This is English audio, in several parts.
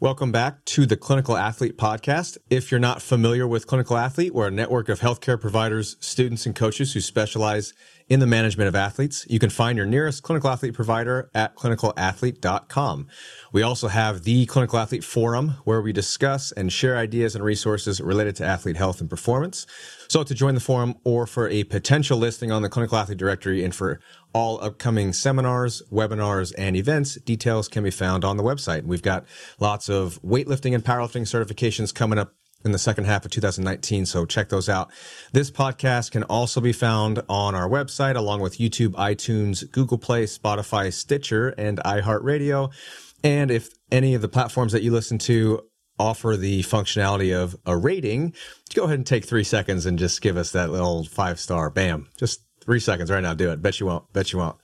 Welcome back to the Clinical Athlete Podcast. If you're not familiar with Clinical Athlete, we're a network of healthcare providers, students, and coaches who specialize in the management of athletes. You can find your nearest clinical athlete provider at clinicalathlete.com. We also have the Clinical Athlete Forum where we discuss and share ideas and resources related to athlete health and performance. So to join the forum or for a potential listing on the Clinical Athlete Directory and for all upcoming seminars, webinars, and events, details can be found on the website. We've got lots of weightlifting and powerlifting certifications coming up in the second half of 2019. So check those out. This podcast can also be found on our website along with YouTube, iTunes, Google Play, Spotify, Stitcher, and iHeartRadio. And if any of the platforms that you listen to offer the functionality of a rating, go ahead and take three seconds and just give us that little five star. Bam. Just three seconds right now. Do it. Bet you won't. Bet you won't.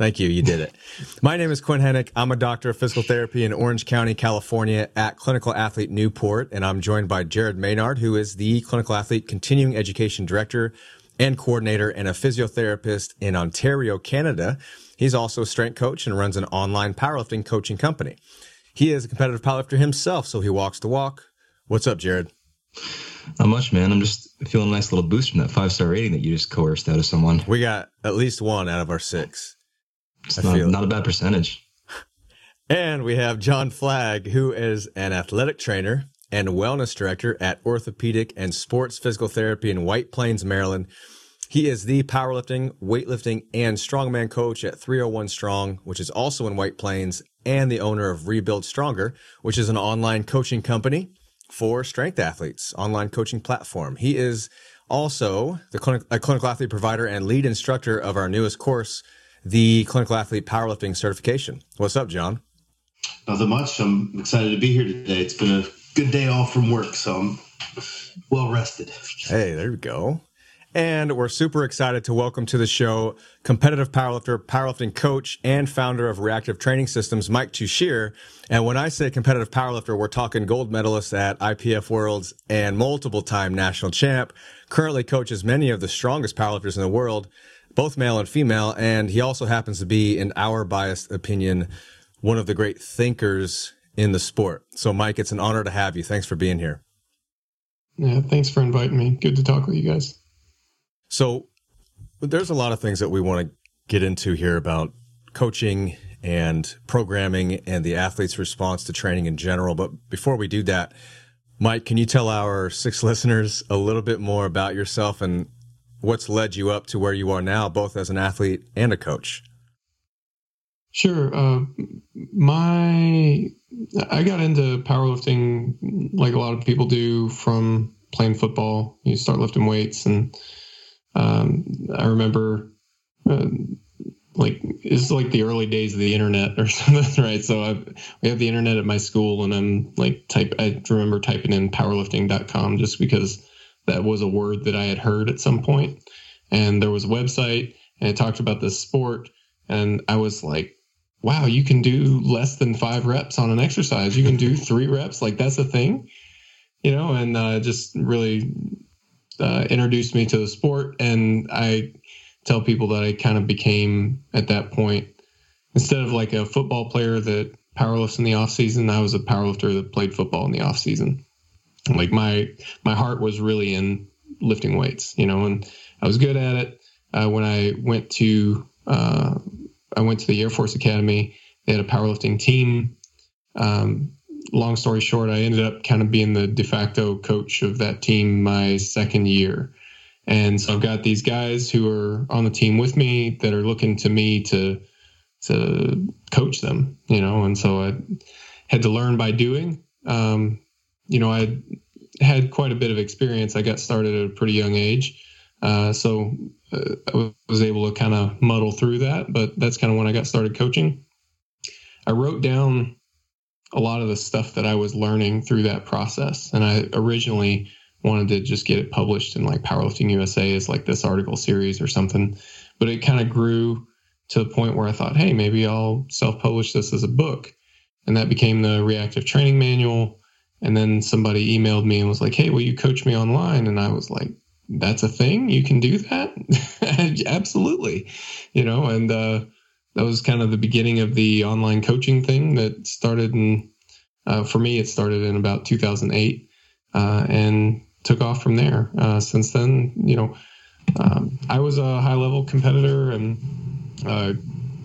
Thank you. You did it. My name is Quinn Henoch. I'm a doctor of physical therapy in Orange County, California at Clinical Athlete Newport. And I'm joined by Jared Maynard, who is the Clinical Athlete Continuing Education Director and Coordinator and a physiotherapist in Ontario, Canada. He's also a strength coach and runs an online powerlifting coaching company. He is a competitive powerlifter himself, so he walks the walk. What's up, Jared? Not much, man. I'm just feeling a nice little boost from that five star rating that you just coerced out of someone. We got at least one out of our six. It's not, not a bad percentage. And we have John Flagg, who is an athletic trainer and wellness director at Orthopedic and Sports Physical Therapy in White Plains, Maryland. He is the powerlifting, weightlifting, and strongman coach at 301 Strong, which is also in White Plains, and the owner of Rebuild Stronger, which is an online coaching company for strength athletes, online coaching platform. He is also the clinic, a clinical athlete provider and lead instructor of our newest course, the clinical athlete powerlifting certification. What's up, John? Nothing much. I'm excited to be here today. It's been a good day off from work, so I'm well rested. Hey, there we go. And we're super excited to welcome to the show competitive powerlifter, powerlifting coach, and founder of Reactive Training Systems, Mike Tuchscherer. And when I say competitive powerlifter, we're talking gold medalist at IPF Worlds and multiple time national champ. Currently coaches many of the strongest powerlifters in the world, both male and female. And he also happens to be, in our biased opinion, one of the great thinkers in the sport. So, Mike, it's an honor to have you. Thanks for being here. Yeah, thanks for inviting me. Good to talk with you guys. So there's a lot of things that we want to get into here about coaching and programming and the athlete's response to training in general. But before we do that, Mike, can you tell our six listeners a little bit more about yourself and what's led you up to where you are now, both as an athlete and a coach? Sure. Uh, my I got into powerlifting like a lot of people do from playing football. You start lifting weights and um, I remember uh, like it's like the early days of the internet or something, right? So I we have the internet at my school, and I'm like type. I remember typing in powerlifting.com just because that was a word that I had heard at some point, and there was a website and it talked about this sport, and I was like, wow, you can do less than five reps on an exercise. You can do three reps, like that's a thing, you know, and uh, just really uh, introduced me to the sport, and I tell people that I kind of became at that point instead of like a football player that powerlifts in the off season, I was a powerlifter that played football in the off season. Like my my heart was really in lifting weights, you know, and I was good at it. Uh, when I went to uh, I went to the Air Force Academy, they had a powerlifting team. Um, long story short, I ended up kind of being the de facto coach of that team my second year. And so I've got these guys who are on the team with me that are looking to me to to coach them, you know, and so I had to learn by doing. Um, you know, I had quite a bit of experience. I got started at a pretty young age. Uh, so uh, I was able to kind of muddle through that, but that's kind of when I got started coaching. I wrote down a lot of the stuff that I was learning through that process. And I originally wanted to just get it published in like Powerlifting USA as like this article series or something. But it kind of grew to the point where I thought, hey, maybe I'll self publish this as a book. And that became the reactive training manual. And then somebody emailed me and was like, hey, will you coach me online? And I was like, that's a thing? You can do that? Absolutely. You know, and, uh, that was kind of the beginning of the online coaching thing that started in uh, for me, it started in about 2008 uh, and took off from there. Uh, since then, you know, um, I was a high level competitor and uh,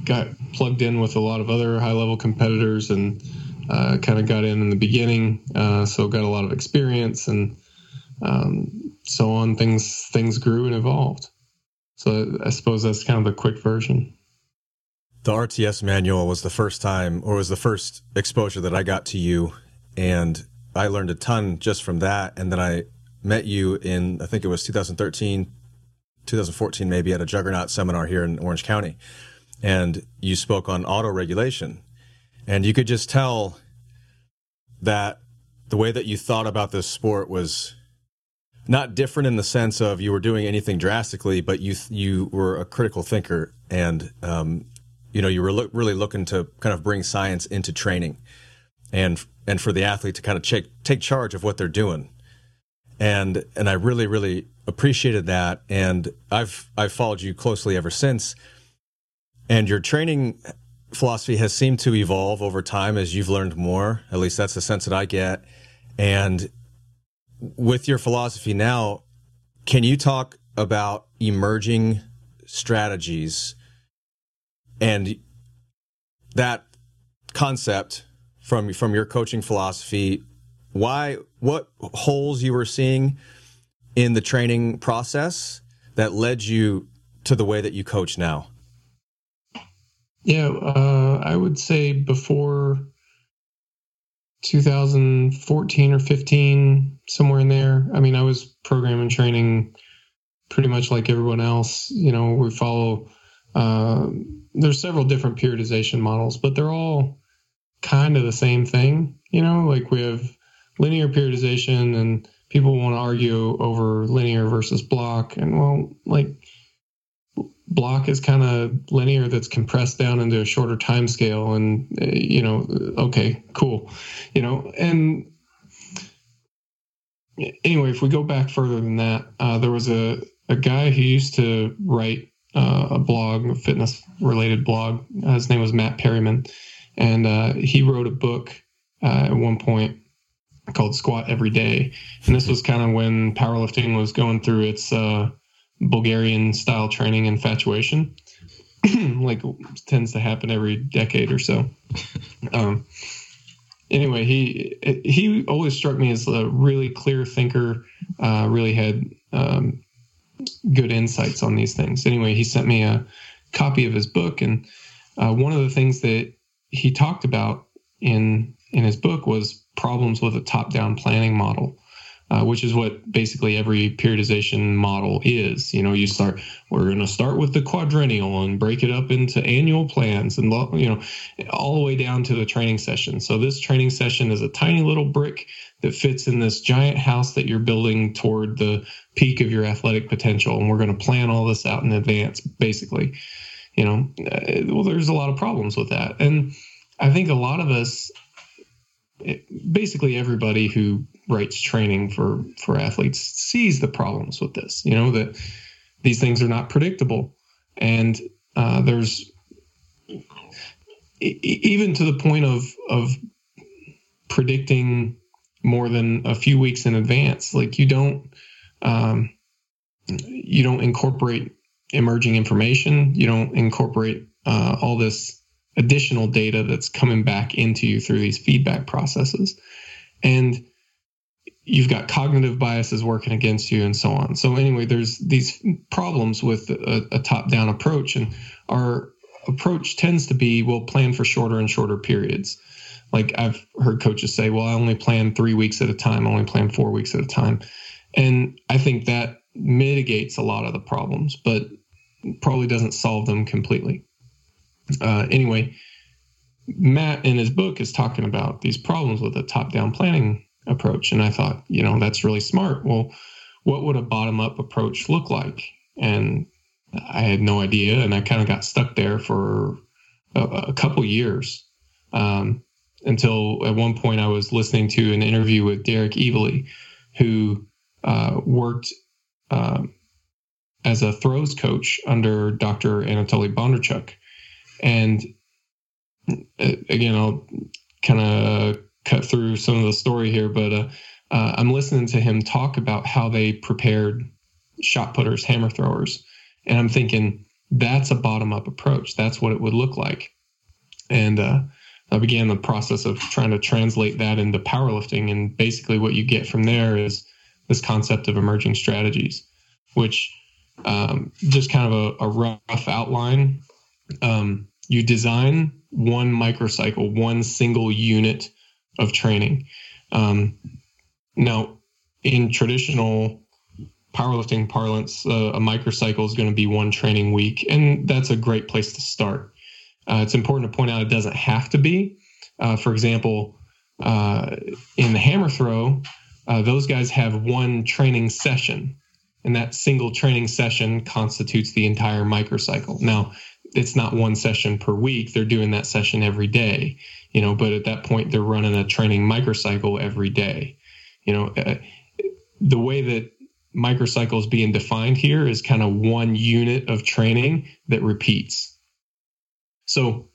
got plugged in with a lot of other high level competitors and uh, kind of got in in the beginning. Uh, so got a lot of experience and um, so on. Things things grew and evolved. So I suppose that's kind of the quick version. The RTS manual was the first time, or was the first exposure that I got to you, and I learned a ton just from that. And then I met you in, I think it was 2013, 2014, maybe at a Juggernaut seminar here in Orange County, and you spoke on auto regulation, and you could just tell that the way that you thought about this sport was not different in the sense of you were doing anything drastically, but you you were a critical thinker, and um, you know you were lo- really looking to kind of bring science into training, and and for the athlete to kind of take take charge of what they're doing, and and I really really appreciated that, and I've I've followed you closely ever since, and your training philosophy has seemed to evolve over time as you've learned more. At least that's the sense that I get, and with your philosophy now, can you talk about emerging strategies and that concept from from your coaching philosophy? Why what holes you were seeing in the training process that led you to the way that you coach now? Yeah, uh, I would say before 2014 or 15, somewhere in there. I mean, I was programming training pretty much like everyone else. You know, we follow, uh, there's several different periodization models, but they're all kind of the same thing. You know, like we have linear periodization and people want to argue over linear versus block. And well, like, block is kind of linear that's compressed down into a shorter time scale and uh, you know okay cool you know and anyway if we go back further than that uh, there was a, a guy who used to write uh, a blog a fitness related blog. Uh, his name was matt perryman. And uh, he wrote a book uh, at one point called squat every day. And this was kind of when powerlifting was going through its Bulgarian style training infatuation, like tends to happen every decade or so. Um, anyway, he he always struck me as a really clear thinker. Uh, really had um, good insights on these things. Anyway, he sent me a copy of his book, and uh, one of the things that he talked about in in his book was problems with a top down planning model uh, which is what basically every periodization model is. You know, you start, we're going to start with the quadrennial and break it up into annual plans and, you know, all the way down to the training session. So this training session is a tiny little brick that fits in this giant house that you're building toward the peak of your athletic potential. And we're going to plan all this out in advance, basically. You know, uh, well, there's a lot of problems with that. And I think a lot of us, basically everybody who writes training for for athletes sees the problems with this. You know that these things are not predictable, and uh, there's even to the point of of predicting more than a few weeks in advance. Like you don't um, you don't incorporate emerging information. You don't incorporate uh, all this additional data that's coming back into you through these feedback processes, and you've got cognitive biases working against you and so on. So anyway, there's these problems with a, a top-down approach, and our approach tends to be we'll plan for shorter and shorter periods. Like I've heard coaches say, "Well, I only plan three weeks at a time. I only plan four weeks at a time," and I think that mitigates a lot of the problems, but probably doesn't solve them completely. Uh, anyway, Matt in his book is talking about these problems with a top-down planning approach. And I thought, you know, that's really smart. Well, what would a bottom up approach look like? And I had no idea. And I kind of got stuck there for a, a couple years um, until at one point I was listening to an interview with Derek Evely, who uh, worked um, as a throws coach under Dr. Anatoly Bondarchuk. And uh, again, I'll kind of cut through some of the story here, but uh, uh, I'm listening to him talk about how they prepared shot putters, hammer throwers, and I'm thinking that's a bottom up approach. That's what it would look like. And uh, I began the process of trying to translate that into powerlifting. And basically, what you get from there is this concept of emerging strategies, which um, just kind of a, a rough outline. Um, you design one microcycle, one single unit of training. Um, now, in traditional powerlifting parlance, uh, a microcycle is going to be one training week, and that's a great place to start. Uh, it's important to point out it doesn't have to be. Uh, for example, uh, in the hammer throw, uh, those guys have one training session, and that single training session constitutes the entire microcycle. Now, it's not one session per week; they're doing that session every day, you know. But at that point, they're running a training microcycle every day. You know, uh, the way that microcycle is being defined here is kind of one unit of training that repeats. So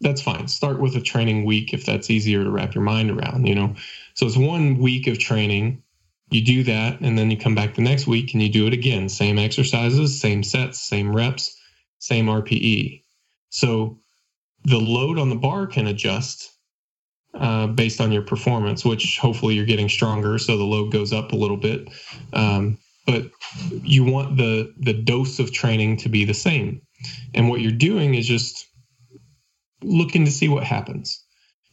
that's fine. Start with a training week if that's easier to wrap your mind around, you know. So it's one week of training. You do that and then you come back the next week and you do it again. Same exercises, same sets, same reps, same RPE. So the load on the bar can adjust uh, based on your performance, which hopefully you're getting stronger, so the load goes up a little bit. Um, but you want the the dose of training to be the same, and what you're doing is just looking to see what happens,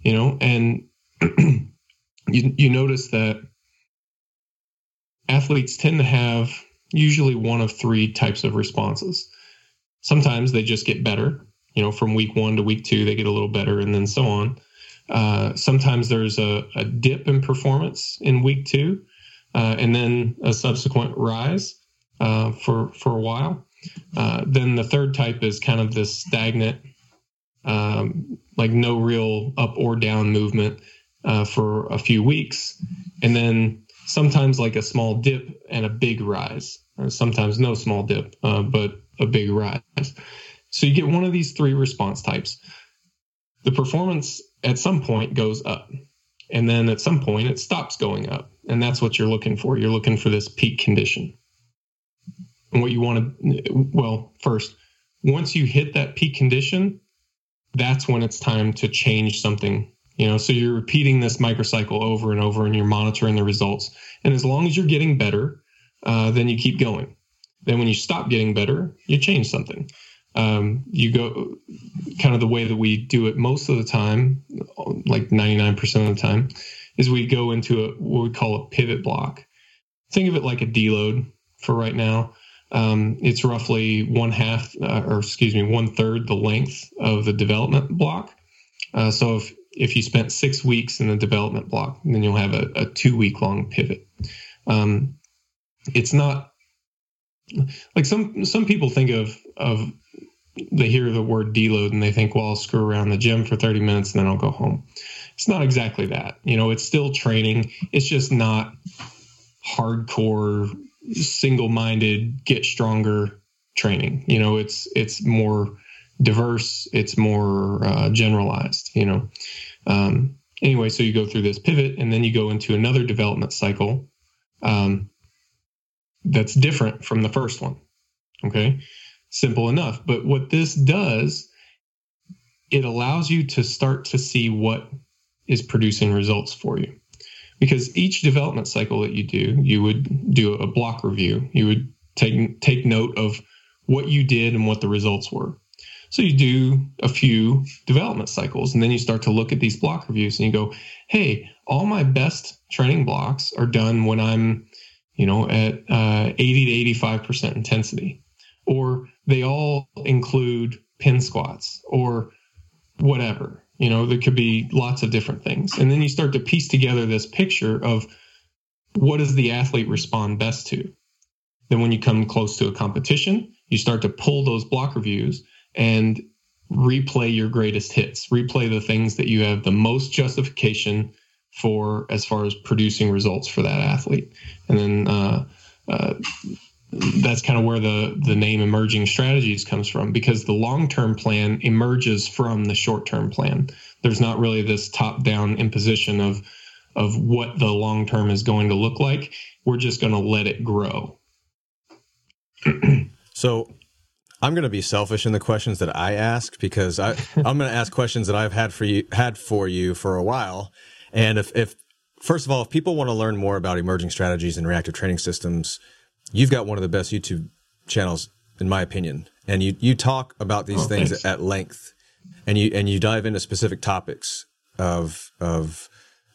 you know, and you you notice that athletes tend to have usually one of three types of responses. Sometimes they just get better, you know, from week one to week two, they get a little better, and then so on. Uh, sometimes there's a, a, dip in performance in week two, uh, and then a subsequent rise uh, for for a while. Uh, then the third type is kind of this stagnant um, like no real up or down movement uh, for a few weeks, and then sometimes like a small dip and a big rise, or sometimes no small dip, uh, but a big rise. So you get one of these three response types. The performance at some point goes up, and then at some point it stops going up, and that's what you're looking for. You're looking for this peak condition. And what you want to, well, first, once you hit that peak condition, that's when it's time to change something you know so you're repeating this microcycle over and over and you're monitoring the results and as long as you're getting better uh, then you keep going then when you stop getting better you change something um, you go kind of the way that we do it most of the time like 99% of the time is we go into a what we call a pivot block think of it like a deload for right now um, it's roughly one half, uh, or excuse me, one third the length of the development block. Uh, so if if you spent six weeks in the development block, then you'll have a, a two week long pivot. Um, it's not like some some people think of of they hear the word deload and they think, well, I'll screw around the gym for 30 minutes and then I'll go home. It's not exactly that. You know, it's still training. It's just not hardcore single-minded get stronger training you know it's it's more diverse it's more uh, generalized you know um, anyway so you go through this pivot and then you go into another development cycle um, that's different from the first one okay simple enough but what this does it allows you to start to see what is producing results for you because each development cycle that you do, you would do a block review. You would take take note of what you did and what the results were. So you do a few development cycles, and then you start to look at these block reviews, and you go, "Hey, all my best training blocks are done when I'm, you know, at uh, 80 to 85 percent intensity, or they all include pin squats, or whatever." You know, there could be lots of different things. And then you start to piece together this picture of what does the athlete respond best to? Then when you come close to a competition, you start to pull those block reviews and replay your greatest hits, replay the things that you have the most justification for as far as producing results for that athlete. And then uh, uh, that's kind of where the the name emerging strategies comes from because the long term plan emerges from the short term plan. There's not really this top down imposition of of what the long term is going to look like. We're just going to let it grow. so I'm going to be selfish in the questions that I ask because I I'm going to ask questions that I've had for you had for you for a while. And if if first of all, if people want to learn more about emerging strategies and reactive training systems, you've got one of the best YouTube channels, in my opinion. And you, you talk about these oh, things thanks. at length and you, and you dive into specific topics of, of,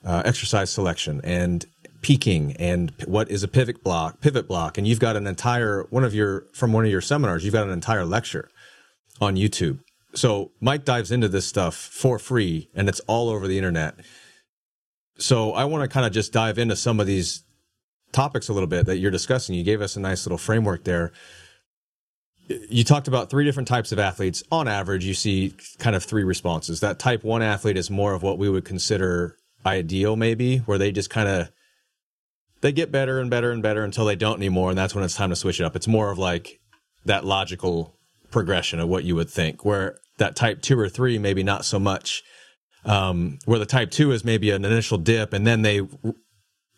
uh, exercise selection and peaking and what is a pivot block, pivot block. And you've got an entire, one of your, from one of your seminars, you've got an entire lecture on YouTube. So Mike dives into this stuff for free and it's all over the internet. So I want to kind of just dive into some of these topics a little bit that you're discussing. You gave us a nice little framework there. You talked about three different types of athletes. On average, you see kind of three responses. That type one athlete is more of what we would consider ideal, maybe, where they just kind of they get better and better and better until they don't anymore, and that's when it's time to switch it up. It's more of like that logical progression of what you would think. Where that type two or three, maybe not so much. Um, where the type two is maybe an initial dip, and then they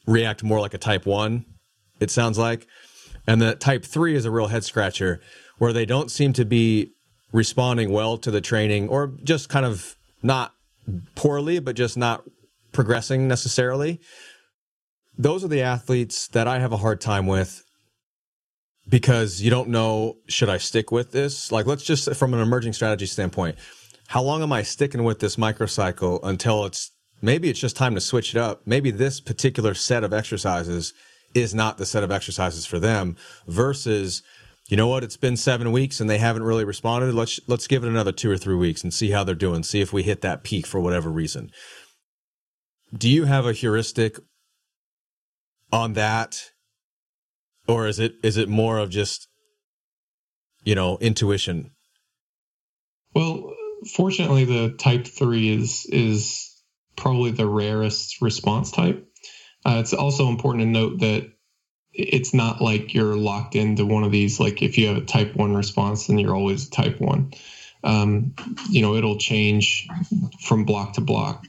react more like a type one, it sounds like. And the type three is a real head scratcher where they don't seem to be responding well to the training or just kind of not poorly, but just not progressing necessarily. Those are the athletes that I have a hard time with because you don't know, should I stick with this? Like, let's just, from an emerging strategy standpoint, how long am I sticking with this microcycle until it's maybe it's just time to switch it up. Maybe this particular set of exercises is not the set of exercises for them versus you know what it's been 7 weeks and they haven't really responded. Let's let's give it another 2 or 3 weeks and see how they're doing. See if we hit that peak for whatever reason. Do you have a heuristic on that? Or is it is it more of just you know intuition? Well fortunately the type 3 is is probably the rarest response type. Uh, it's also important to note that it's not like you're locked into one of these. Like if you have a type one response, then you're always type one. Um, you know, it'll change from block to block.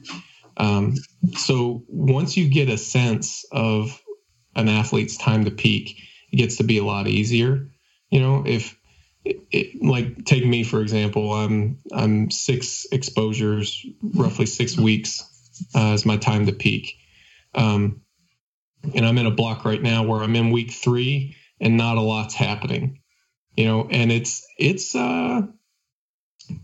Um, so once you get a sense of an athlete's time to peak, it gets to be a lot easier. You know, if it, it, like take me for example, I'm I'm six exposures, roughly six weeks uh, is my time to peak. Um, and I'm in a block right now where I'm in week three and not a lot's happening, you know, and it's, it's, uh,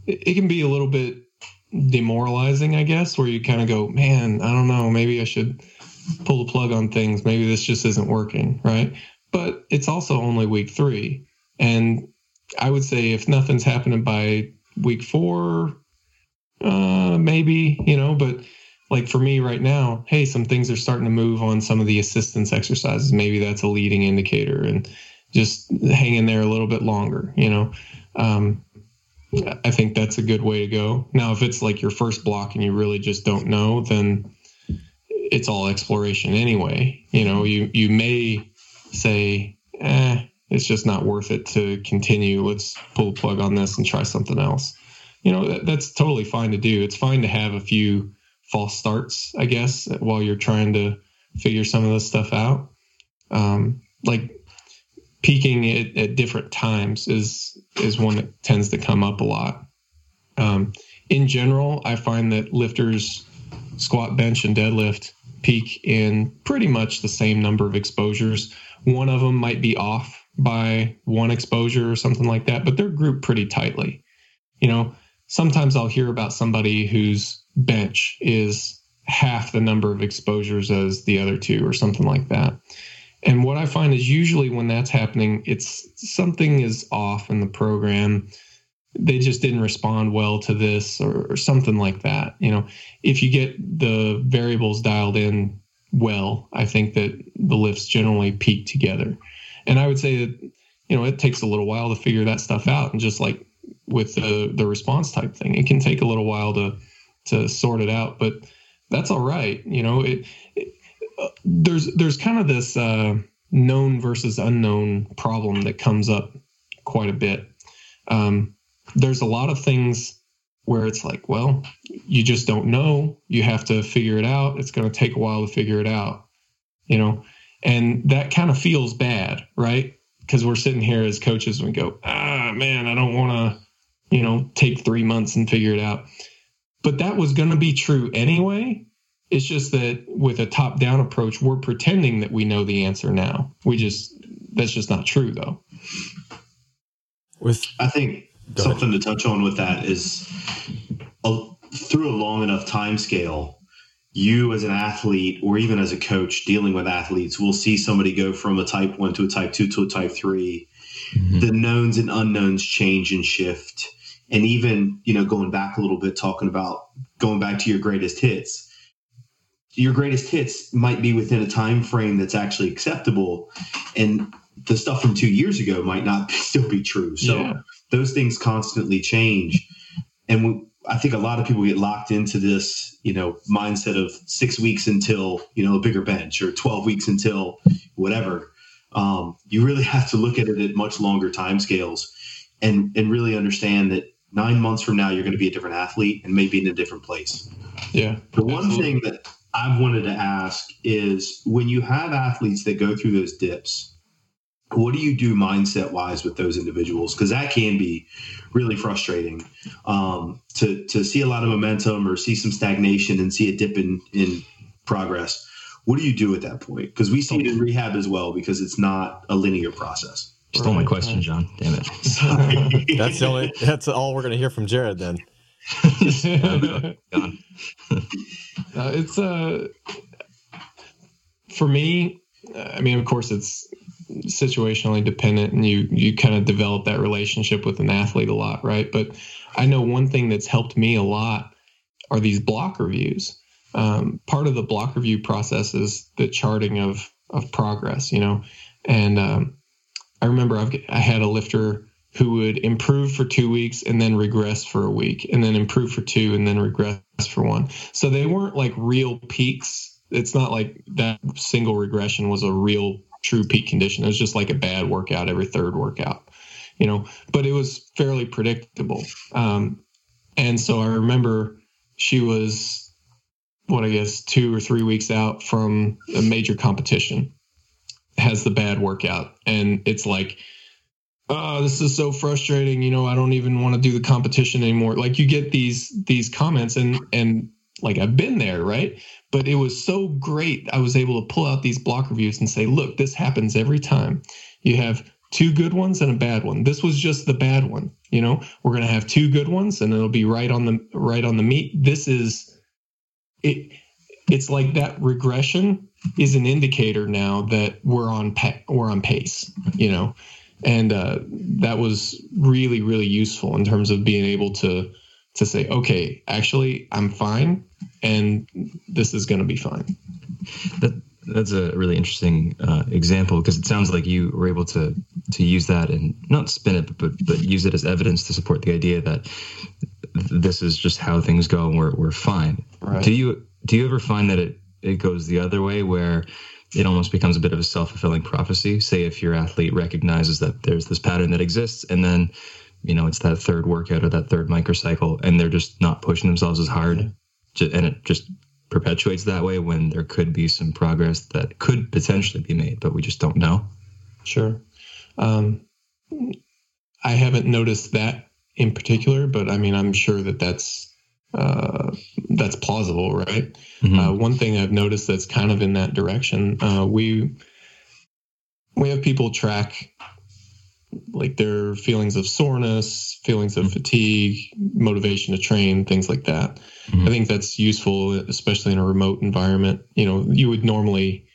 it can be a little bit demoralizing, I guess, where you kind of go, man, I don't know, maybe I should pull the plug on things. Maybe this just isn't working. Right. But it's also only week three. And I would say if nothing's happening by week four, uh, maybe, you know, but like for me right now, hey, some things are starting to move on some of the assistance exercises. Maybe that's a leading indicator and just hang in there a little bit longer, you know. Um, I think that's a good way to go. Now, if it's like your first block and you really just don't know, then it's all exploration anyway. You know, you you may say, eh, it's just not worth it to continue. Let's pull the plug on this and try something else. You know, that, that's totally fine to do. It's fine to have a few false starts, I guess, while you're trying to figure some of this stuff out. Um, like peaking at, at, different times is is one that tends to come up a lot. Um, in general, I find that lifters squat, bench, and deadlift peak in pretty much the same number of exposures. One of them might be off by one exposure or something like that, but they're grouped pretty tightly. You know, sometimes I'll hear about somebody whose bench is half the number of exposures as the other two or something like that. And what I find is usually when that's happening, it's something is off in the program. They just didn't respond well to this or, or something like that. You know, if you get the variables dialed in well, I think that the lifts generally peak together. And I would say that, you know, it takes a little while to figure that stuff out. And just like with the, the response type thing, it can take a little while to to sort it out, but that's all right. You know, it, it uh, there's there's kind of this uh, known versus unknown problem that comes up quite a bit. Um, there's a lot of things where it's like, well, you just don't know. You have to figure it out. It's going to take a while to figure it out, you know, and that kind of feels bad, right? Because we're sitting here as coaches and we go, ah, man, I don't want to, you know, take three months and figure it out. But that was going to be true anyway. It's just that with a top down approach, we're pretending that we know the answer now. We just, that's just not true though. With I think something to touch on with that is a, through a long enough time scale, you as an athlete or even as a coach dealing with athletes will see somebody go from a type one to a type two to a type 3 Mhm. The knowns and unknowns change and shift. And even, you know, going back a little bit, talking about going back to your greatest hits. Your greatest hits might be within a time frame that's actually acceptable. And the stuff from two years ago might not still be true. So Yeah. those things constantly change and we, i think a lot of people get locked into this you know mindset of six weeks until you know a bigger bench or 12 weeks until whatever um, you really have to look at it at much longer time scales and and really understand that nine months from now you're going to be a different athlete and maybe in a different place Yeah. the one Absolutely. thing that I've wanted to ask is when you have athletes that go through those dips, what do you do mindset wise with those individuals? Because that can be really frustrating um, to to see a lot of momentum or see some stagnation and see a dip in in progress. What do you do at that point? Because we see it in rehab as well because it's not a linear process. Stole my Right, question. John. Damn it. Sorry. that's the only that's all we're going to hear from Jared then. Gone. Uh, it's uh, for me. I mean, of course, it's situationally dependent, and you you kind of develop that relationship with an athlete a lot, right? But I know one thing that's helped me a lot are these block reviews. Um, part of the block review process is the charting of of progress, you know. And um, I remember I've, I had a lifter who would improve for two weeks and then regress for a week, and then improve for two and then regress for one. So they weren't like real peaks. It's not like that single regression was a real true peak condition. It was just like a bad workout every third workout, you know. But it was fairly predictable. Um, and so I remember she was what I guess two or three weeks out from a major competition, has the bad workout, and it's like oh this is so frustrating. You know i don't even want to do the competition anymore. Like you get these these comments and and like i've been there right? But it was so great i was able to pull out these block reviews and say look this happens every time. You have two good ones and a bad one. This was just the bad one you know? We're going to have two good ones and it'll be right on the right on the meet. This is it it's like that regression is an indicator now that we're on pa- we're on pace you know and uh, that was really really useful in terms of being able to to say okay actually i'm fine and this is going to be fine That that's a really interesting uh, example because it sounds like you were able to to use that and not spin it, but but use it as evidence to support the idea that this is just how things go and we're we're fine. Right. Do you do you ever find that it it goes the other way where it almost becomes a bit of a self fulfilling prophecy? Say if your athlete recognizes that there's this pattern that exists and then you know it's that third workout or that third microcycle and they're just not pushing themselves as hard and it just perpetuates that way when there could be some progress that could potentially be made but we just don't know. Sure. Um, i haven't noticed that in particular but i mean i'm sure that that's uh, that's plausible right Mhm. Uh, one thing I've noticed that's kind of in that direction, uh, we we have people track like their feelings of soreness, feelings of fatigue, motivation to train, things like that. Mhm. I think that's useful, especially in a remote environment. You know, you would normally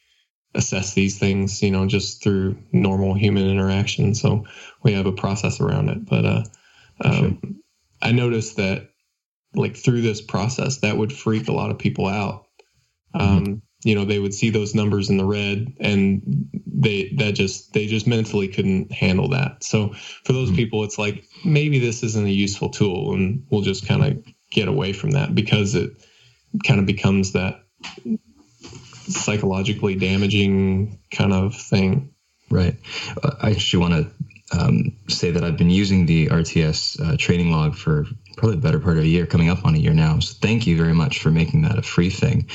assess these things, you know, just through normal human interaction. So we have a process around it. But uh, um, I noticed that like through this process that would freak a lot of people out um, you know they would see those numbers in the red and they that just they just mentally couldn't handle that so for those Mhm. people it's like maybe this isn't a useful tool and we'll just kind of get away from that because it kind of becomes that psychologically damaging kind of thing. Right. I actually want to um, say that I've been using the RTS uh, training log for probably the better part of a year, coming up on a year now. So thank you very much for making that a free thing.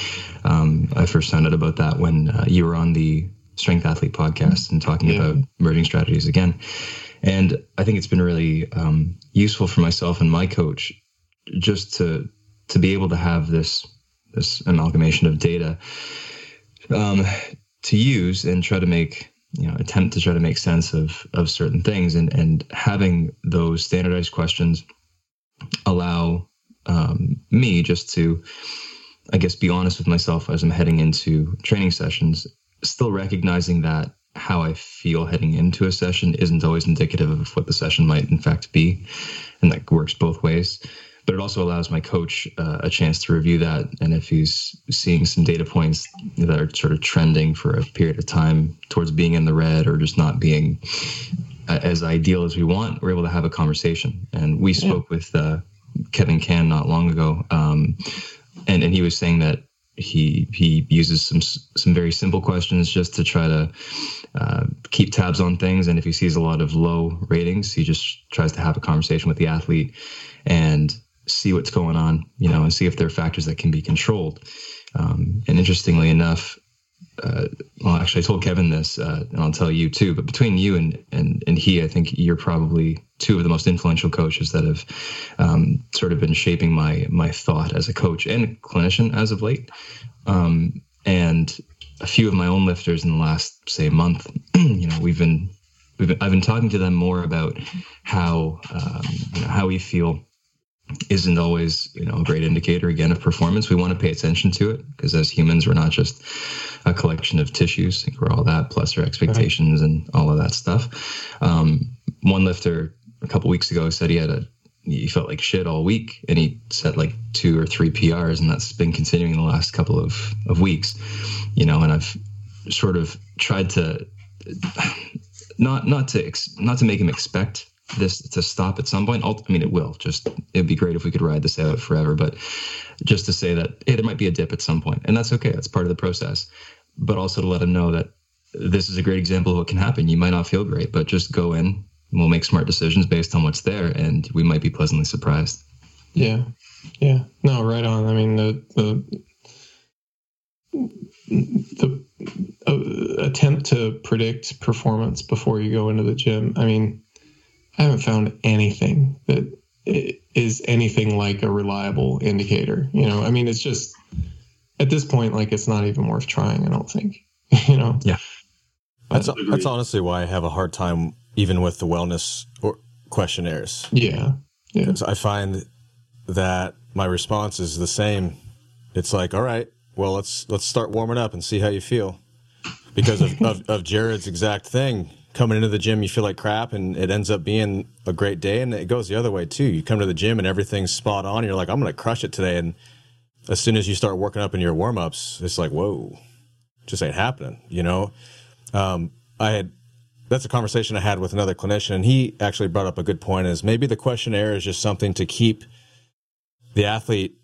Um, I first found out about that when uh, you were on the Strength Athlete podcast and talking yeah. about emerging strategies again. And I think it's been really um, useful for myself and my coach just to to be able to have this this amalgamation of data um, to use and try to make you know attempt to try to make sense of of certain things and and having those standardized questions allow um, me just to i guess be honest with myself as i'm heading into training sessions. Still recognizing that how i feel heading into a session isn't always indicative of what the session might in fact be. And that works both ways. But it also allows my coach uh, a chance to review that. And if he's seeing some data points that are sort of trending for a period of time towards being in the red or just not being as ideal as we want, we're able to have a conversation. And we spoke yeah. with uh, Kevin Cann not long ago, um, and and he was saying that he he uses some some very simple questions just to try to uh, keep tabs on things. And if he sees a lot of low ratings, he just tries to have a conversation with the athlete and see what's going on, you know, and see if there are factors that can be controlled. Um, and interestingly enough, uh, well, actually, I told Kevin this, uh, and I'll tell you too. But between you and and and he, I think you're probably two of the most influential coaches that have um, sort of been shaping my my thought as a coach and clinician as of late. Um, and a few of my own lifters in the last say month, you know, we've been we've been, I've been talking to them more about how um, you know, how we feel isn't always you know a great indicator again of performance. We want to pay attention to it because as humans we're not just a collection of tissues. Think we're all that plus our expectations right. and all of that stuff. Um, one lifter a couple weeks ago said he had a he felt like shit all week and he set like two or three prs and that's been continuing the last couple of of weeks you know and i've sort of tried to not not to not to make him expect this to stop at some point. I mean, it will. Just it'd be great if we could ride this out forever. But just to say that hey, there might be a dip at some point, and that's okay. That's part of the process. But also to let them know that this is a great example of what can happen. You might not feel great, but just go in. We'll make smart decisions based on what's there, and we might be pleasantly surprised. Yeah, yeah. No, right on. I mean, the the the uh, attempt to predict performance before you go into the gym. I mean, I haven't found anything that is anything like a reliable indicator. You know, I mean, it's just at this point, like it's not even worth trying. I don't think. you know. Yeah. That's that's honestly why I have a hard time even with the wellness or questionnaires. Yeah. Yeah. I find that my response is the same. It's like, all right, well, let's let's start warming up and see how you feel, because of, of, of Jared's exact thing coming into the gym you feel like crap and it ends up being a great day and it goes the other way too. You come to the gym and everything's spot on you're like i'm gonna crush it today and as soon as you start working up in your warm-ups it's like whoa just ain't happening you know? Um, i had that's a conversation i had with another clinician and he actually brought up a good point is maybe the questionnaire is just something to keep the athlete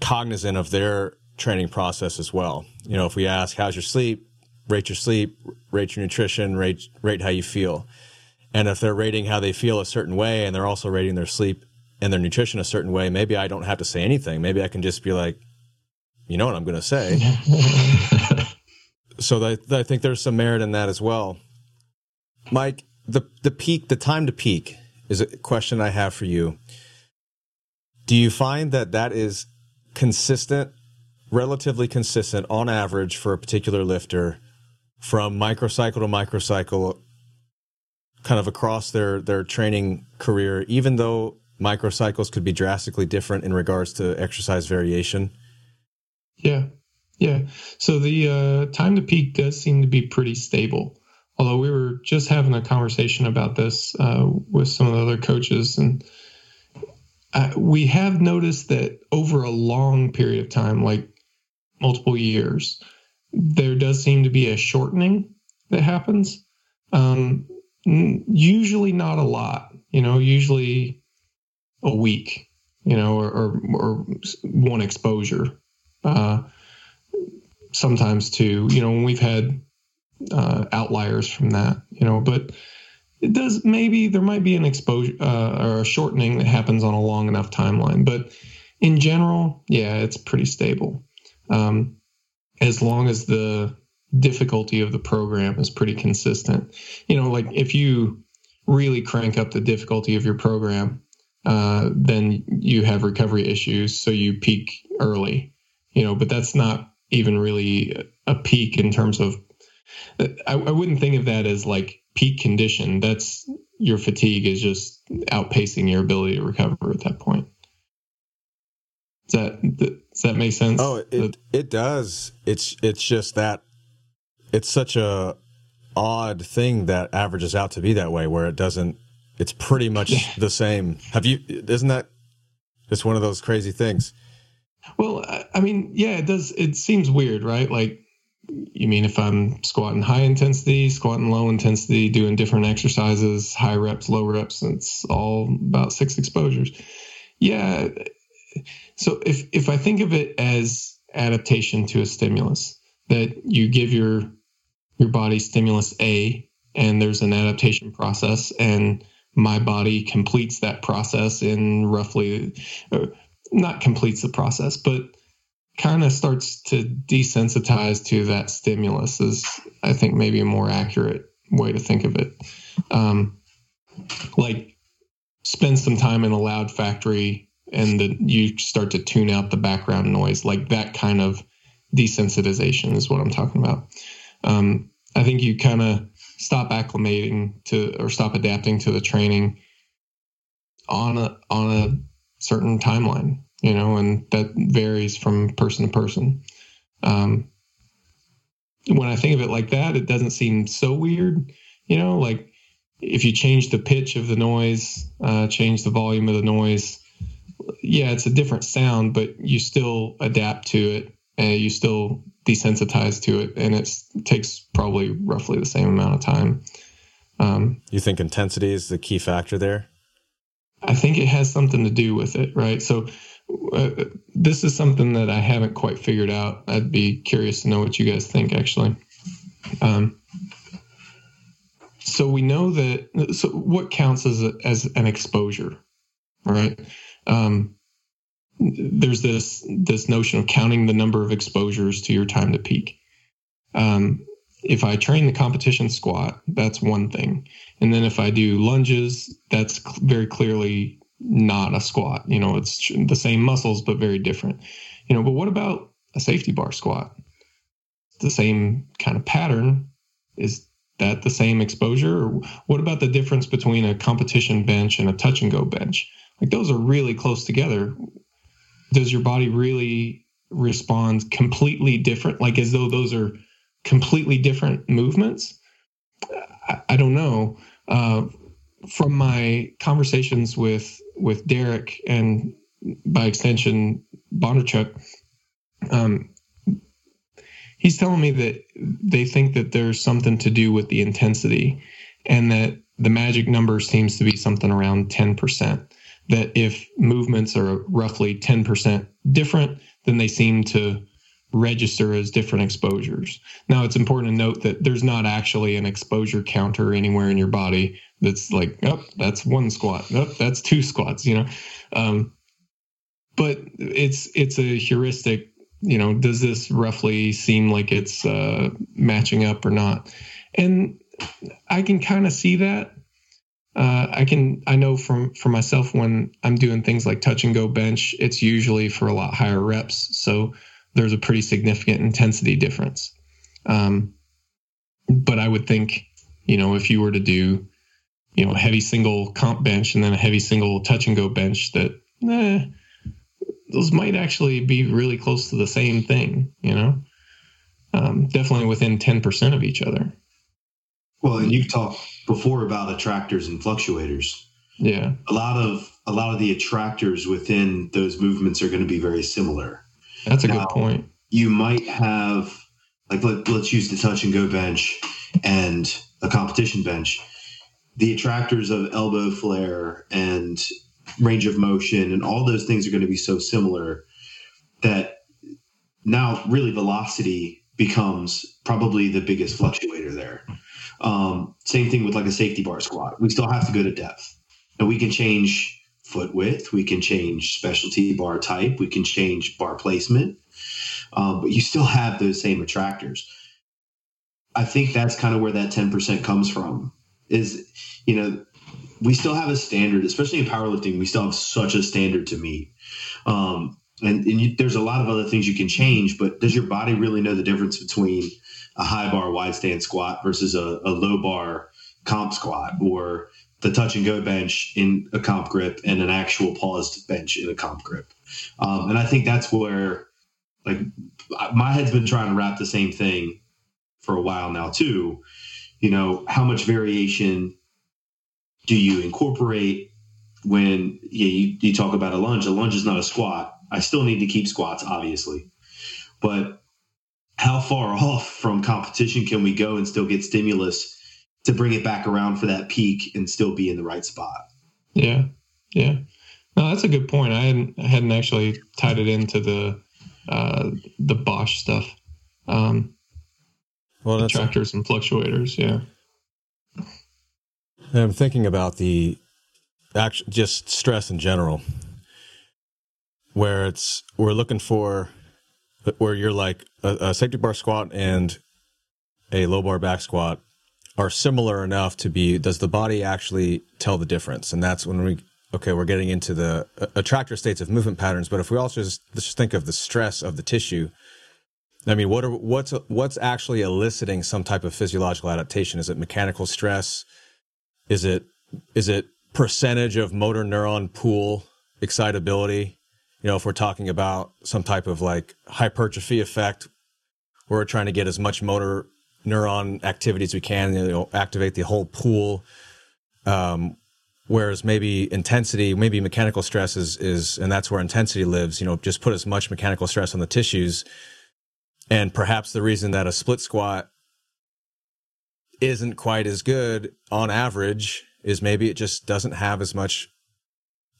cognizant of their training process as well. You know if we ask how's your sleep rate your sleep, rate your nutrition, rate rate how you feel. And if they're rating how they feel a certain way and they're also rating their sleep and their nutrition a certain way, maybe I don't have to say anything. Maybe I can just be like, you know what I'm going to say. so that, I think there's some merit in that as well. Mike, the the peak, the time to peak is a question I have for you. Do you find that that is consistent, relatively consistent on average for a particular lifter from microcycle to microcycle kind of across their their training career even though microcycles could be drastically different in regards to exercise variation? Yeah. Yeah. So the uh, time to peak does seem to be pretty stable. Although we were just having a conversation about this uh, with some of the other coaches and uh, we have noticed that over a long period of time like multiple years there does seem to be a shortening that happens. Um, usually not a lot, you know, usually a week, you know, or, or, or one exposure. Uh, sometimes too. You know, when we've had uh, outliers from that, you know, but it does maybe there might be an exposure uh, or a shortening that happens on a long enough timeline, but in general, yeah, it's pretty stable. Um, as long as the difficulty of the program is pretty consistent. You know, like if you really crank up the difficulty of your program, uh, then you have recovery issues. So you peak early, you know, but that's not even really a peak in terms of, I, I wouldn't think of that as like peak condition. That's your fatigue is just outpacing your ability to recover at that point. Does that, does that make sense? Oh, it, it does. It's, it's just that it's such a odd thing that averages out to be that way where it doesn't it's pretty much the same. Have you isn't that just one of those crazy things? Well i mean yeah it does it seems weird right? Like you mean if i'm squatting high intensity squatting low intensity doing different exercises high reps low reps it's all about six exposures. Yeah so if if i think of it as adaptation to a stimulus that you give your your body stimulus A, and there's an adaptation process, and my body completes that process in roughly, uh, not completes the process, but kind of starts to desensitize to that stimulus is i think maybe a more accurate way to think of it. Um, like spend some time in a loud factory and that you start to tune out the background noise like that kind of desensitization is what i'm talking about um, I think you kind of stop acclimating to or stop adapting to the training on a on a certain timeline, you know, and that varies from person to person. Um, when I think of it like that, it doesn't seem so weird, you know, like if you change the pitch of the noise, uh, change the volume of the noise, yeah, it's a different sound, but you still adapt to it and you still desensitize to it, and it takes probably roughly the same amount of time. Um, you think intensity is the key factor there? I think it has something to do with it, right? So, uh, this is something that I haven't quite figured out. I'd be curious to know what you guys think, actually. Um, so we know that. So what counts as a, as an exposure, right? Um, there's this this notion of counting the number of exposures to your time to peak. Um, if I train the competition squat, that's one thing, and then if I do lunges, that's very clearly not a squat. You know, it's the same muscles but very different. You know, but what about a safety bar squat? The same kind of pattern. Is that the same exposure? Or what about the difference between a competition bench and a touch and go bench? Like those are really close together. Does your body really respond completely different? Like as though those are completely different movements? I, I don't know. Uh, from my conversations with with derek and by extension bondarchuk um, he's telling me that they think that there's something to do with the intensity and that the magic number seems to be something around 10% that if movements are roughly 10% different, then they seem to register as different exposures. Now, it's important to note that there's not actually an exposure counter anywhere in your body that's like, oh, that's one squat, oh, that's two squats, you know. Um, but it's it's a heuristic. You know, does this roughly seem like it's uh, matching up or not? And I can kind of see that uh, I can I know from for myself when I'm doing things like touch and go bench, it's usually for a lot higher reps, so there's a pretty significant intensity difference. Um, but I would think, you know, if you were to do, you know, a heavy single comp bench and then a heavy single touch and go bench, that eh, those might actually be really close to the same thing. You know, um, definitely within ten percent of each other. Well, and you've talked before about attractors and fluctuators. Yeah. A lot of a lot of the attractors within those movements are going to be very similar. That's a now, good point. You might have like let, let's use the touch and go bench and a competition bench. The attractors of elbow flare and range of motion and all those things are going to be so similar that now really velocity becomes probably the biggest fluctuator there. Um, same thing with like a safety bar squat. We still have to go to depth, and we can change foot width, we can change specialty bar type, we can change bar placement, um, but you still have those same attractors. I think that's kind of where that 10% comes from. Is you know we still have a standard, especially in powerlifting. We still have such a standard to meet. Um, and, and you, there's a lot of other things you can change, but does your body really know the difference between a high bar wide stand squat versus a, a low bar comp squat or the touch and go bench in a comp grip and an actual paused bench in a comp grip? Um, and I think that's where, like, my head's been trying to wrap the same thing for a while now, too. You know, how much variation do you incorporate when yeah, you, you talk about a lunge? A lunge is not a squat. I still need to keep squats, obviously. But how far off from competition can we go and still get stimulus to bring it back around for that peak and still be in the right spot? Yeah. Yeah. No, that's a good point. I hadn't, I hadn't actually tied it into the uh, the Bosch stuff. Um, well, that's tractors a- and fluctuators. Yeah. And I'm thinking about the act, just stress in general, where it's we're looking for where you're like a, a safety bar squat and a low bar back squat are similar enough to be does the body actually tell the difference? And that's when we okay we're getting into the uh, attractor states of movement patterns but if we also just, just think of the stress of the tissue. I mean what are what's what's actually eliciting some type of physiological adaptation? Is it mechanical stress? Is it is it percentage of motor neuron pool excitability? You know, if we're talking about some type of like hypertrophy effect, we're trying to get as much motor neuron activity as we can, you know, activate the whole pool. Um, whereas maybe intensity, maybe mechanical stress is, is, and that's where intensity lives, you know, just put as much mechanical stress on the tissues. And perhaps the reason that a split squat isn't quite as good on average is maybe it just doesn't have as much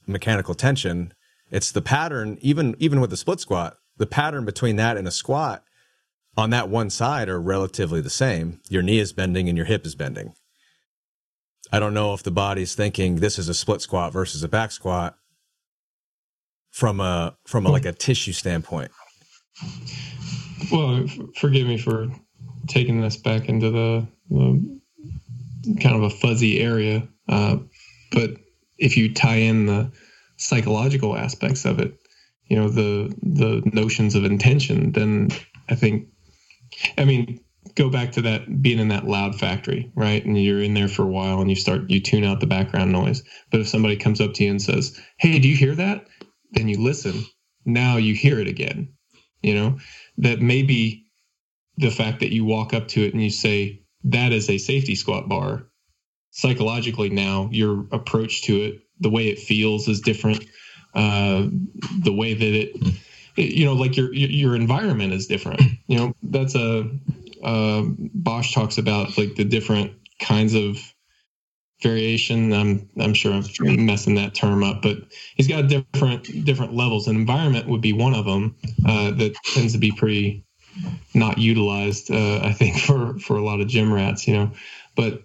mechanical tension. It's the pattern, even even with the split squat, the pattern between that and a squat on that one side are relatively the same. Your knee is bending and your hip is bending. I don't know if the body's thinking this is a split squat versus a back squat from a from a, like a tissue standpoint. Well, forgive me for taking this back into the um, kind of a fuzzy area. Uh, but if you tie in the psychological aspects of it, you know, the the notions of intention, then I think, I mean, go back to that being in that loud factory, right? And you're in there for a while and you start, you tune out the background noise. But if somebody comes up to you and says, Hey, do you hear that? Then you listen. Now you hear it again. You know, that maybe the fact that you walk up to it and you say, that is a safety squat bar. Psychologically, now your approach to it, the way it feels is different. Uh, the way that it, it, you know, like your your environment is different. You know, that's a uh, Bosch talks about like the different kinds of variation. I'm I'm sure I'm messing that term up, but he's got different different levels. And environment would be one of them uh, that tends to be pretty not utilized. Uh, I think for for a lot of gym rats, you know, but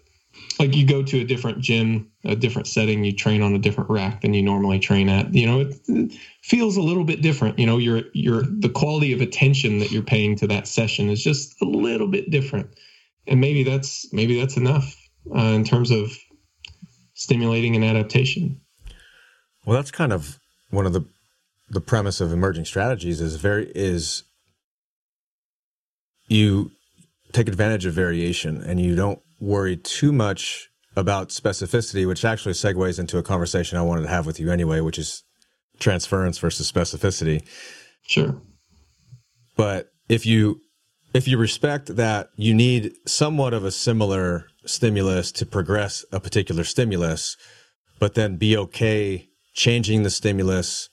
like you go to a different gym, a different setting, you train on a different rack than you normally train at. You know, it, feels a little bit different. You know, your your the quality of attention that you're paying to that session is just a little bit different, and maybe that's maybe that's enough uh, in terms of stimulating an adaptation. Well, that's kind of one of the the premise of emerging strategies is very is you take advantage of variation and you don't worry too much about specificity, which actually segues into a conversation I wanted to have with you anyway, which is transference versus specificity. Sure. But if you if you respect that you need somewhat of a similar stimulus to progress a particular stimulus, but then be okay changing the stimulus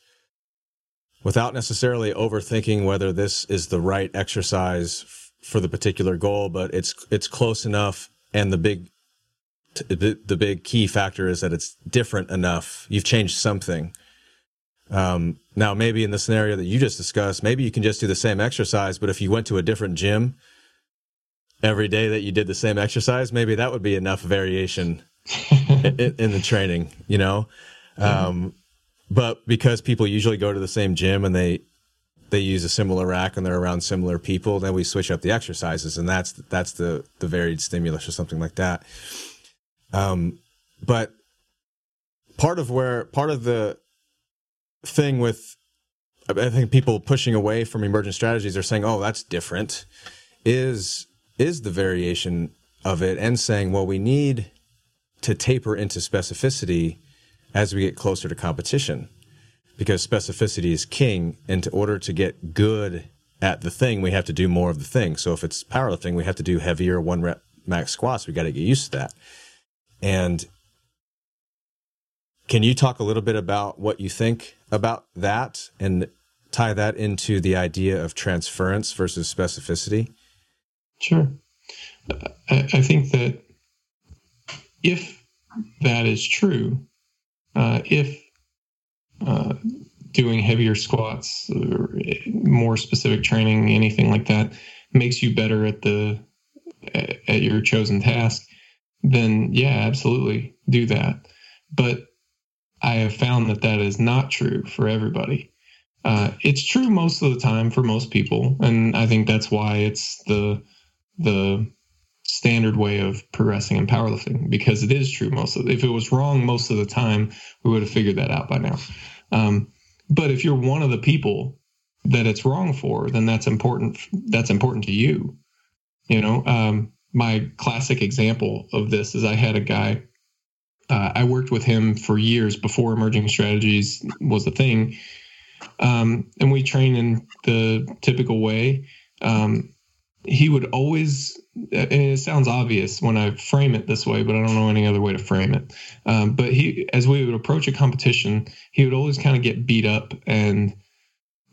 without necessarily overthinking whether this is the right exercise for the particular goal, but it's it's close enough. And the big the, the big key factor is that it's different enough. You've changed something. Um, now, maybe in the scenario that you just discussed, maybe you can just do the same exercise, but if you went to a different gym every day that you did the same exercise, maybe that would be enough variation in, in, the training, you know? Um, but because people usually go to the same gym and they, they use a similar rack and they're around similar people, then we switch up the exercises and that's, that's the, the varied stimulus or something like that. Um, but part of where, part of the thing with, I think people pushing away from emergent strategies are saying, "Oh, that's different," is is the variation of it, and saying, "Well, we need to taper into specificity as we get closer to competition, because specificity is king, and in order to get good at the thing, we have to do more of the thing. So if it's powerlifting, we have to do heavier one rep max squats. We got to get used to that, and can you talk a little bit about what you think about that and tie that into the idea of transference versus specificity? Sure. I, I think that if that is true, uh, if uh, doing heavier squats or more specific training, anything like that, makes you better at the at your chosen task, then yeah, absolutely do that. But I have found that that is not true for everybody. Uh, it's true most of the time for most people, and I think that's why it's the the standard way of progressing in powerlifting because it is true most of. If it was wrong most of the time, we would have figured that out by now. Um, but if you're one of the people that it's wrong for, then that's important. That's important to you. You know, um, my classic example of this is I had a guy uh, I worked with him for years before emerging strategies was a thing. Um, and we train in the typical way. Um, he would always, it sounds obvious when I frame it this way, but I don't know any other way to frame it. Um, but he, as we would approach a competition, he would always kind of get beat up and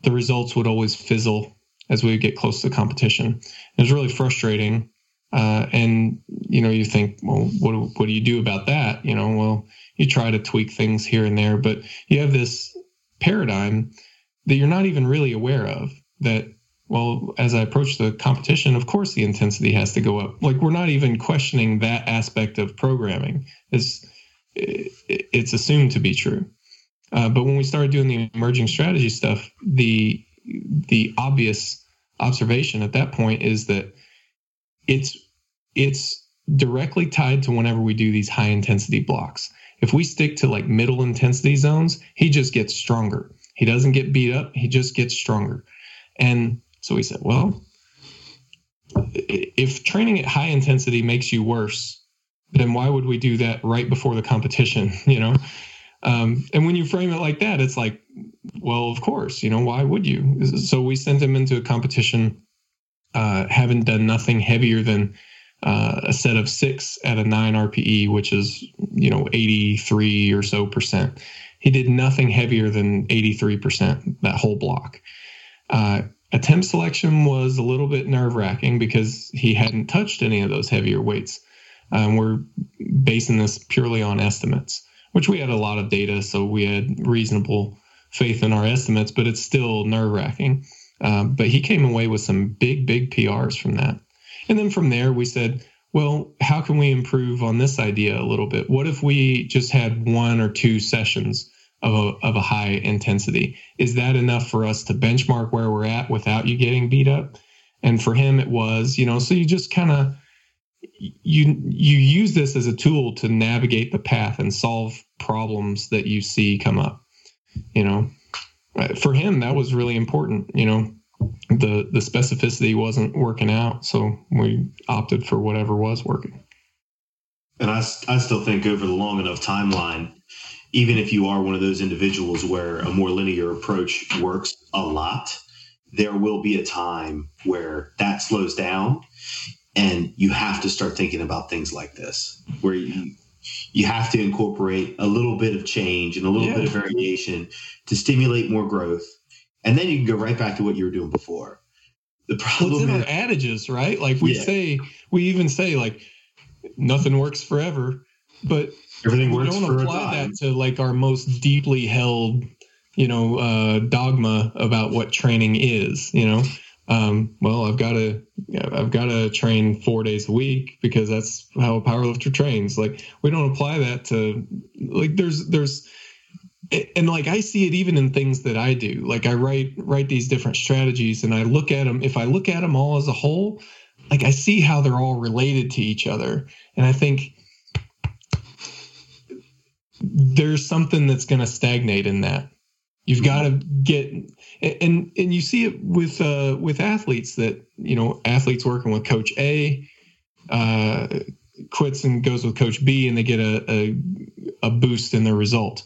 the results would always fizzle as we would get close to the competition. It was really frustrating uh, and you know, you think, well, what what do you do about that? You know, well, you try to tweak things here and there, but you have this paradigm that you're not even really aware of. That well, as I approach the competition, of course the intensity has to go up. Like we're not even questioning that aspect of programming. It's it's assumed to be true. Uh, but when we started doing the emerging strategy stuff, the the obvious observation at that point is that it's it's directly tied to whenever we do these high intensity blocks. If we stick to like middle intensity zones, he just gets stronger. He doesn't get beat up, he just gets stronger. And so we said, well, if training at high intensity makes you worse, then why would we do that right before the competition? You know, um, and when you frame it like that, it's like, well, of course, you know, why would you? So we sent him into a competition uh, haven't done nothing heavier than uh, a set of six at a nine RPE, which is you know 83 or so percent. He did nothing heavier than 83 percent that whole block. Uh, attempt selection was a little bit nerve wracking because he hadn't touched any of those heavier weights. Um, we're basing this purely on estimates, which we had a lot of data, so we had reasonable faith in our estimates, but it's still nerve wracking. Um, but he came away with some big, big PRs from that. And then from there, we said, well, how can we improve on this idea a little bit? What if we just had one or two sessions of a, of a high intensity? Is that enough for us to benchmark where we're at without you getting beat up? And for him, it was, you know, so you just kind of you you use this as a tool to navigate the path and solve problems that you see come up you know for him that was really important you know the the specificity wasn't working out so we opted for whatever was working and i, I still think over the long enough timeline even if you are one of those individuals where a more linear approach works a lot there will be a time where that slows down and you have to start thinking about things like this where you you have to incorporate a little bit of change and a little yeah. bit of variation to stimulate more growth. And then you can go right back to what you were doing before. The problem well, it's in is, our adages, right? Like we yeah. say, we even say like nothing works forever, but everything we works don't apply that to like our most deeply held you know uh, dogma about what training is. You know, um, well, I've got to I've got to train four days a week because that's how a powerlifter trains. Like we don't apply that to like there's there's and like I see it even in things that I do. Like I write write these different strategies and I look at them. If I look at them all as a whole, like I see how they're all related to each other, and I think there's something that's going to stagnate in that. You've got to get and and you see it with uh, with athletes that you know athletes working with Coach A uh, quits and goes with Coach B, and they get a, a a boost in their result.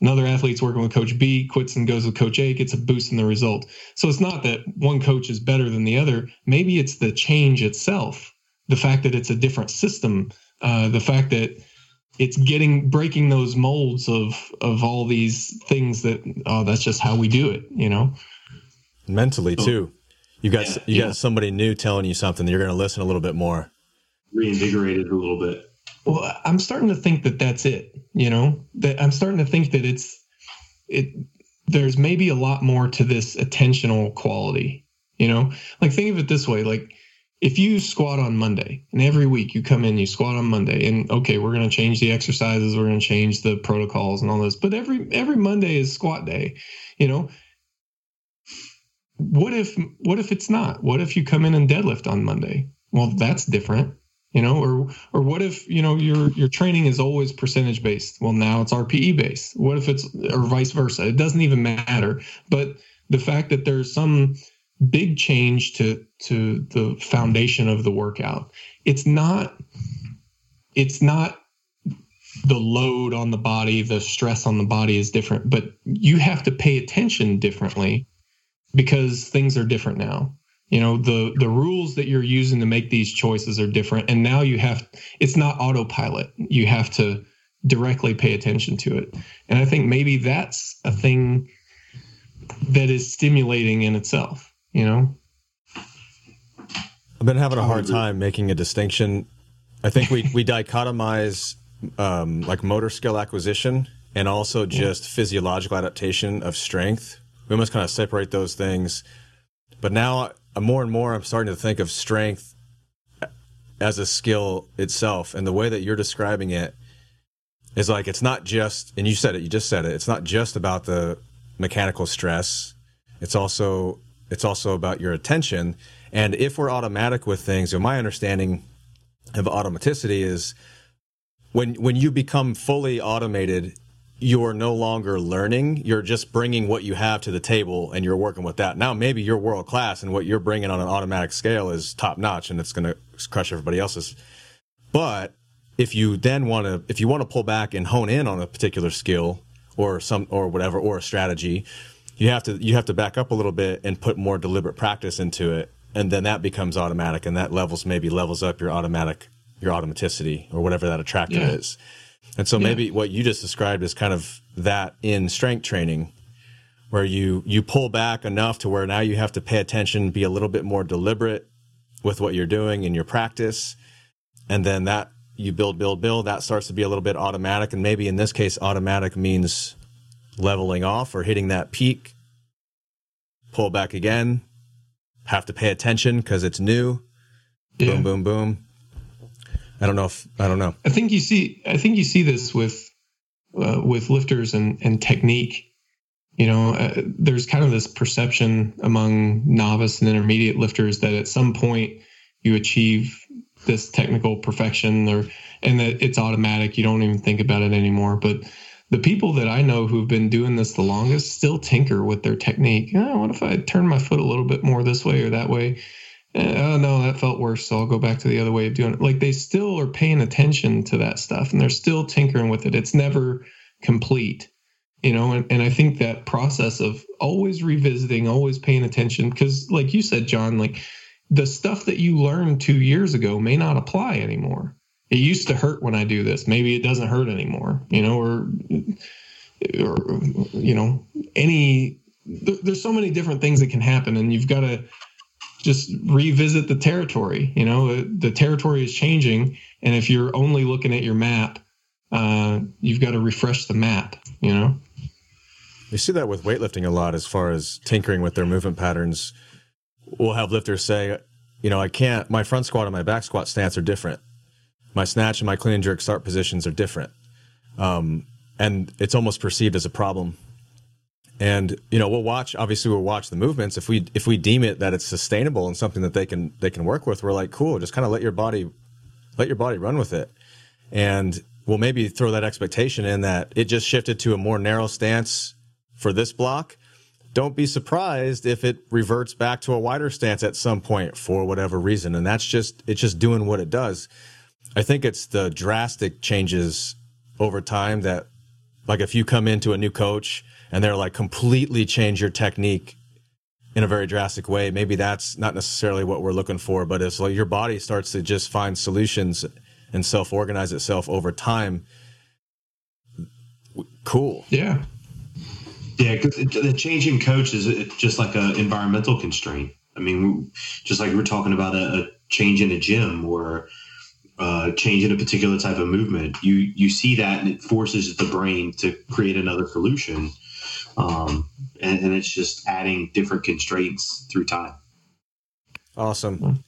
Another athlete's working with Coach B, quits and goes with Coach A, gets a boost in the result. So it's not that one coach is better than the other. Maybe it's the change itself, the fact that it's a different system, uh, the fact that it's getting breaking those molds of of all these things that oh that's just how we do it you know? Mentally too. You got yeah, you yeah. got somebody new telling you something you're going to listen a little bit more. Reinvigorated a little bit. Well i'm starting to think that that's it you know? That i'm starting to think that it's it there's maybe a lot more to this attentional quality you know? Like think of it this way like if you squat on Monday and every week you come in, you squat on Monday, and okay, we're going to change the exercises, we're going to change the protocols and all this, but every every Monday is squat day, you know. What if what if it's not? What if you come in and deadlift on Monday? Well, that's different, you know. Or or what if you know your your training is always percentage based? Well, now it's RPE based. What if it's or vice versa? It doesn't even matter. But the fact that there's some big change to to the foundation of the workout. It's not it's not the load on the body, the stress on the body is different, but you have to pay attention differently because things are different now. You know, the the rules that you're using to make these choices are different and now you have it's not autopilot. You have to directly pay attention to it. And I think maybe that's a thing that is stimulating in itself you know? I've been having a hard time making a distinction. I think we we dichotomize um, like motor skill acquisition and also just yeah. physiological adaptation of strength. We almost kind of separate those things. But now uh, more and more i'm starting to think of strength as a skill itself. And the way that you're describing it is like it's not just and you said it you just said it it's not just about the mechanical stress. It's also it's also about your attention. And if we're automatic with things, and my understanding of automaticity is when when you become fully automated, you're no longer learning. You're just bringing what you have to the table and you're working with that. Now, maybe you're world class and what you're bringing on an automatic scale is top notch and it's going to crush everybody else's. But if you then want to, if you want to pull back and hone in on a particular skill or some, or whatever, or a strategy, you have to you have to back up a little bit and put more deliberate practice into it and then that becomes automatic and that levels maybe levels up your automatic your automaticity or whatever that attractor yeah. is and so yeah. maybe what you just described is kind of that in strength training where you you pull back enough to where now you have to pay attention be a little bit more deliberate with what you're doing in your practice and then that you build build build that starts to be a little bit automatic and maybe in this case automatic means leveling off or hitting that peak, pull back again, have to pay attention because it's new. Yeah. Boom, boom, boom. I don't know if I don't know. I think you see. I think you see this with uh, with lifters and and technique. You know, uh, there's kind of this perception among novice and intermediate lifters that at some point you achieve this technical perfection, or and that it's automatic. You don't even think about it anymore. But the people that I know who've been doing this the longest still tinker with their technique. Oh, what if I turn my foot a little bit more this way or that way? Eh, oh no, that felt worse, so I'll go back to the other way of doing it. Like they still are paying attention to that stuff and they're still tinkering with it. It's never complete, you know. And, and I think that process of always revisiting, always paying attention, because like you said, John, like the stuff that you learned two years ago may not apply anymore it used to hurt when I do this. Maybe it doesn't hurt anymore, you know, or, or you know, any, there's so many different things that can happen and you've got to just revisit the territory, you know, the territory is changing. And if you're only looking at your map, uh, you've got to refresh the map, you know? You see that with weightlifting a lot as far as tinkering with their movement patterns. We'll have lifters say, you know, I can't, my front squat and my back squat stance are different. My snatch and my clean and jerk start positions are different. Um, and it's almost perceived as a problem. And you know, we'll watch. Obviously, we'll watch the movements. If we if we deem it that it's sustainable and something that they can they can work with, we're like, cool. Just kind of let your body let your body run with it. And we'll maybe throw that expectation in that it just shifted to a more narrow stance for this block. Don't be surprised if it reverts back to a wider stance at some point for whatever reason. And that's just, it's just doing what it does. I think it's the drastic changes over time that, like, if you come into a new coach and they're like completely change your technique in a very drastic way, maybe that's not necessarily what we're looking for, but it's like your body starts to just find solutions and self organize itself over time. Cool. Yeah. Yeah, because the changing coach is just like an environmental constraint. I mean, just like we're talking about a, a change in a gym or uh, change in a particular type of movement, you you see that and it forces the brain to create another solution, um, and, and it's just adding different constraints through time. Awesome.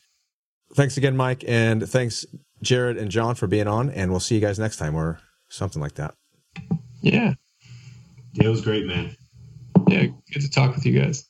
Thanks again, Mike, and thanks Jared and John for being on, and we'll see you guys next time or something like that. Yeah. Yeah, it was great, man. Yeah, good to talk with you guys.